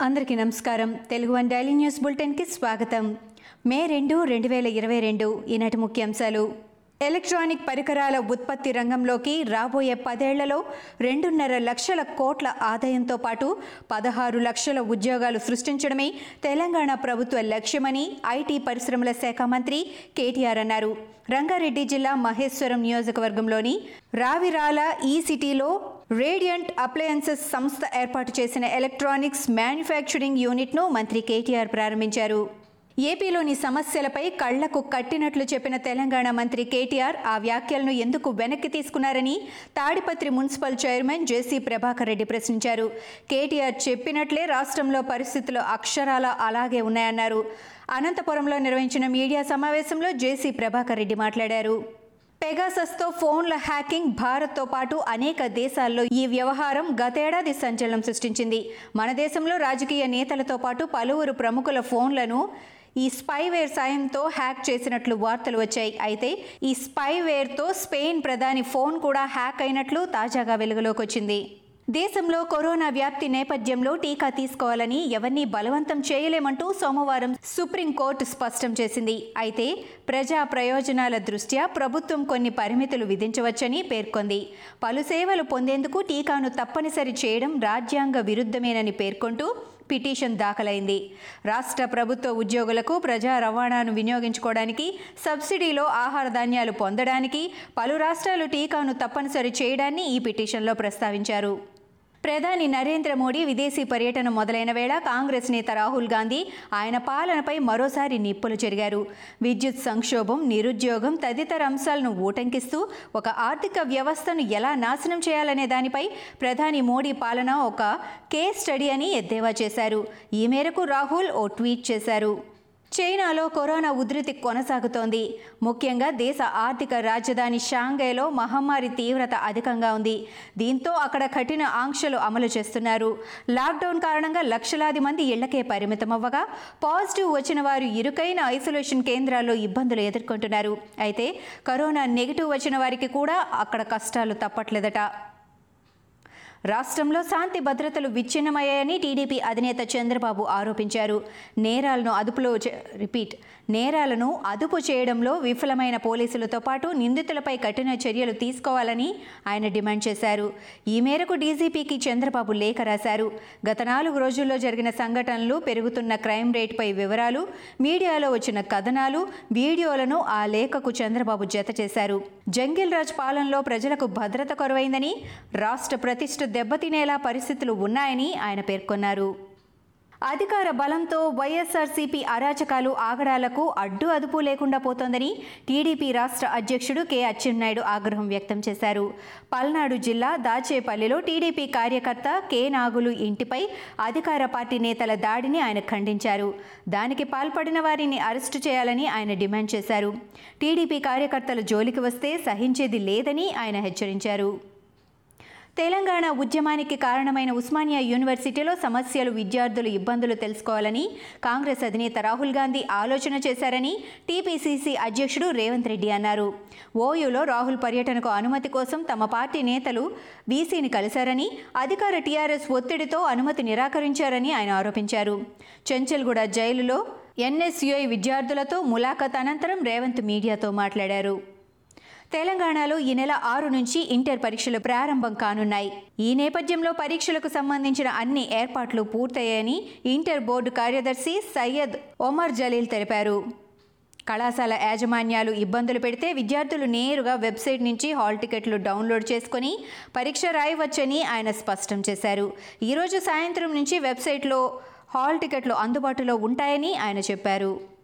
అందరికీ నమస్కారం. Telugu one daily news బులెటిన్కి స్వాగతం. మే రెండు రెండు వేల ఇరవై రెండు ఈనాటి ముఖ్యాంశాలు. ఎలక్ట్రానిక్ పరికరాల ఉత్పత్తి రంగంలోకి రాబోయే పదేళ్ళలో రెండున్నర లక్షల కోట్ల ఆదాయంతో పాటు పదహారు లక్షల ఉద్యోగాలు సృష్టించడమే తెలంగాణ ప్రభుత్వ లక్ష్యమని ఐటీ పరిశ్రమల శాఖ మంత్రి కేటీఆర్ అన్నారు. రంగారెడ్డి జిల్లా మహేశ్వరం నియోజకవర్గంలోని రావిరాల ఈ సిటీలో రేడియంట్ అప్లయన్సెస్ సంస్థ ఏర్పాటు చేసిన ఎలక్ట్రానిక్స్ మ్యానుఫ్యాక్చరింగ్ యూనిట్ను మంత్రి కేటీఆర్ ప్రారంభించారు. ఏపీలోని సమస్యలపై కళ్ళకు కట్టినట్లు చెప్పిన తెలంగాణ మంత్రి కేటీఆర్ ఆ వ్యాఖ్యలను ఎందుకు వెనక్కి తీసుకున్నారని Tadipatri municipal chairman JC Prabhakar Reddy ప్రశ్నించారు. కేటీఆర్ చెప్పినట్లే రాష్ట్రంలో పరిస్థితులు అక్షరాల అలాగే ఉన్నాయన్నారు. అనంతపురంలో నిర్వహించిన మీడియా సమావేశంలో జేసీ ప్రభాకర్ రెడ్డి మాట్లాడారు. పెగాసస్తో ఫోన్ల హ్యాకింగ్ భారత్తో పాటు అనేక దేశాల్లో ఈ వ్యవహారం గతేడాది సంచలనం సృష్టించింది. మన దేశంలో రాజకీయ నేతలతో పాటు పలువురు ప్రముఖుల ఫోన్లను ఈ స్పైవేర్ సాయంతో హ్యాక్ చేసినట్లు వార్తలు వచ్చాయి. అయితే ఈ స్పైవేర్తో స్పెయిన్ ప్రధాని ఫోన్ కూడా హ్యాక్ అయినట్లు తాజాగా వెలుగులోకి వచ్చింది. దేశంలో కరోనా వ్యాప్తి నేపథ్యంలో టీకా తీసుకోవాలని ఎవరినీ బలవంతం చేయలేమంటూ సోమవారం సుప్రీంకోర్టు స్పష్టం చేసింది. అయితే ప్రజా ప్రయోజనాల దృష్ట్యా ప్రభుత్వం కొన్ని పరిమితులు విధించవచ్చని పేర్కొంది. పలు సేవలు పొందేందుకు టీకాను తప్పనిసరి చేయడం రాజ్యాంగ విరుద్ధమేనని పేర్కొంటూ పిటిషన్ దాఖలైంది. రాష్ట్ర ప్రభుత్వ ఉద్యోగులకు ప్రజా రవాణాను వినియోగించుకోవడానికి సబ్సిడీలో ఆహార ధాన్యాలు పొందడానికి పలు రాష్ట్రాలు టీకాను తప్పనిసరి చేయడాన్ని ఈ పిటిషన్లో ప్రస్తావించారు. ప్రధాని నరేంద్ర మోడీ విదేశీ పర్యటన మొదలైన వేళ కాంగ్రెస్ నేత రాహుల్ గాంధీ ఆయన పాలనపై మరోసారి నిప్పులు చెరిగారు. విద్యుత్ సంక్షోభం నిరుద్యోగం తదితర అంశాలను ఊటంకిస్తూ ఒక ఆర్థిక వ్యవస్థను ఎలా నాశనం చేయాలనే దానిపై ప్రధాని మోడీ పాలన ఒక కేస్ స్టడీ అని ఎద్దేవా చేశారు. ఈ మేరకు రాహుల్ ఓ ట్వీట్ చేశారు. చైనాలో కరోనా ఉధృతి కొనసాగుతోంది. ముఖ్యంగా దేశ ఆర్థిక రాజధాని షాంఘైలో మహమ్మారి తీవ్రత అధికంగా ఉంది. దీంతో అక్కడ కఠిన ఆంక్షలు అమలు చేస్తున్నారు. లాక్డౌన్ కారణంగా లక్షలాది మంది ఇళ్ళకే పరిమితమవ్వగా పాజిటివ్ వచ్చిన వారు ఇరుకైన ఐసోలేషన్ కేంద్రాల్లో ఇబ్బందులు ఎదుర్కొంటున్నారు. అయితే కరోనా నెగిటివ్ వచ్చిన వారికి కూడా అక్కడ కష్టాలు తప్పట్లేదట. రాష్ట్రంలో శాంతి భద్రతలు విచ్ఛిన్నమయ్యాయని టీడీపీ అధినేత చంద్రబాబు ఆరోపించారు. నేరాలను అదుపులో రిపీట్ నేరాలను అదుపు చేయడంలో విఫలమైన పోలీసులతో పాటు నిందితులపై కఠిన చర్యలు తీసుకోవాలని ఆయన డిమాండ్ చేశారు. ఈ మేరకు డీజీపీకి చంద్రబాబు లేఖ రాశారు. గత నాలుగు రోజుల్లో జరిగిన సంఘటనలు పెరుగుతున్న క్రైమ్ రేట్పై వివరాలు మీడియాలో వచ్చిన కథనాలు వీడియోలను ఆ లేఖకు చంద్రబాబు జత చేశారు. జంగిల్ రాజ్ పాలనలో ప్రజలకు భద్రత కొరవైందని రాష్ట్ర ప్రతిష్ట దెబ్బతినేలా పరిస్థితులు ఉన్నాయని ఆయన పేర్కొన్నారు. అధికార బలంతో వైఎస్ఆర్సీపీ అరాచకాలు ఆగడాలకు అడ్డు అదుపు లేకుండా పోతోందని టీడీపీ రాష్ట్ర అధ్యక్షుడు కె. అచ్చెన్నాయుడు ఆగ్రహం వ్యక్తం చేశారు. పల్నాడు జిల్లా దాచేపల్లిలో టీడీపీ కార్యకర్త కె. నాగులు ఇంటిపై అధికార పార్టీ నేతల దాడిని ఆయన ఖండించారు. దానికి పాల్పడిన వారిని అరెస్టు చేయాలని ఆయన డిమాండ్ చేశారు. టీడీపీ కార్యకర్తల జోలికి వస్తే సహించేది లేదని ఆయన హెచ్చరించారు. తెలంగాణ ఉద్యమానికి కారణమైన ఉస్మానియా యూనివర్సిటీలో సమస్యలు విద్యార్థులు ఇబ్బందులు తెలుసుకోవాలని కాంగ్రెస్ అధినేత రాహుల్ గాంధీ ఆలోచన చేశారని టీపీసీసీ అధ్యక్షుడు రేవంత్ రెడ్డి అన్నారు. ఓయూలో రాహుల్ పర్యటనకు అనుమతి కోసం తమ పార్టీ నేతలు వీసీని కలిశారని అధికార టీఆర్ఎస్ ఒత్తిడితో అనుమతి నిరాకరించారని ఆయన ఆరోపించారు. చెంచల్గూడ జైలులో ఎన్ఎస్యుఐ విద్యార్థులతో ములాఖత్ అనంతరం రేవంత్ మీడియాతో మాట్లాడారు. తెలంగాణలో ఈ నెల ఆరు నుంచి ఇంటర్ పరీక్షలు ప్రారంభం కానున్నాయి. ఈ నేపథ్యంలో పరీక్షలకు సంబంధించిన అన్ని ఏర్పాట్లు పూర్తయ్యాయని ఇంటర్ బోర్డు కార్యదర్శి సయ్యద్ ఒమర్ జలీల్ తెలిపారు. కళాశాల యాజమాన్యాలు ఇబ్బందులు పెడితే విద్యార్థులు నేరుగా వెబ్సైట్ నుంచి హాల్ టికెట్లు డౌన్లోడ్ చేసుకుని పరీక్ష రాయవచ్చని ఆయన స్పష్టం చేశారు. ఈరోజు సాయంత్రం నుంచి వెబ్సైట్లో హాల్ టికెట్లు అందుబాటులో ఉంటాయని ఆయన చెప్పారు.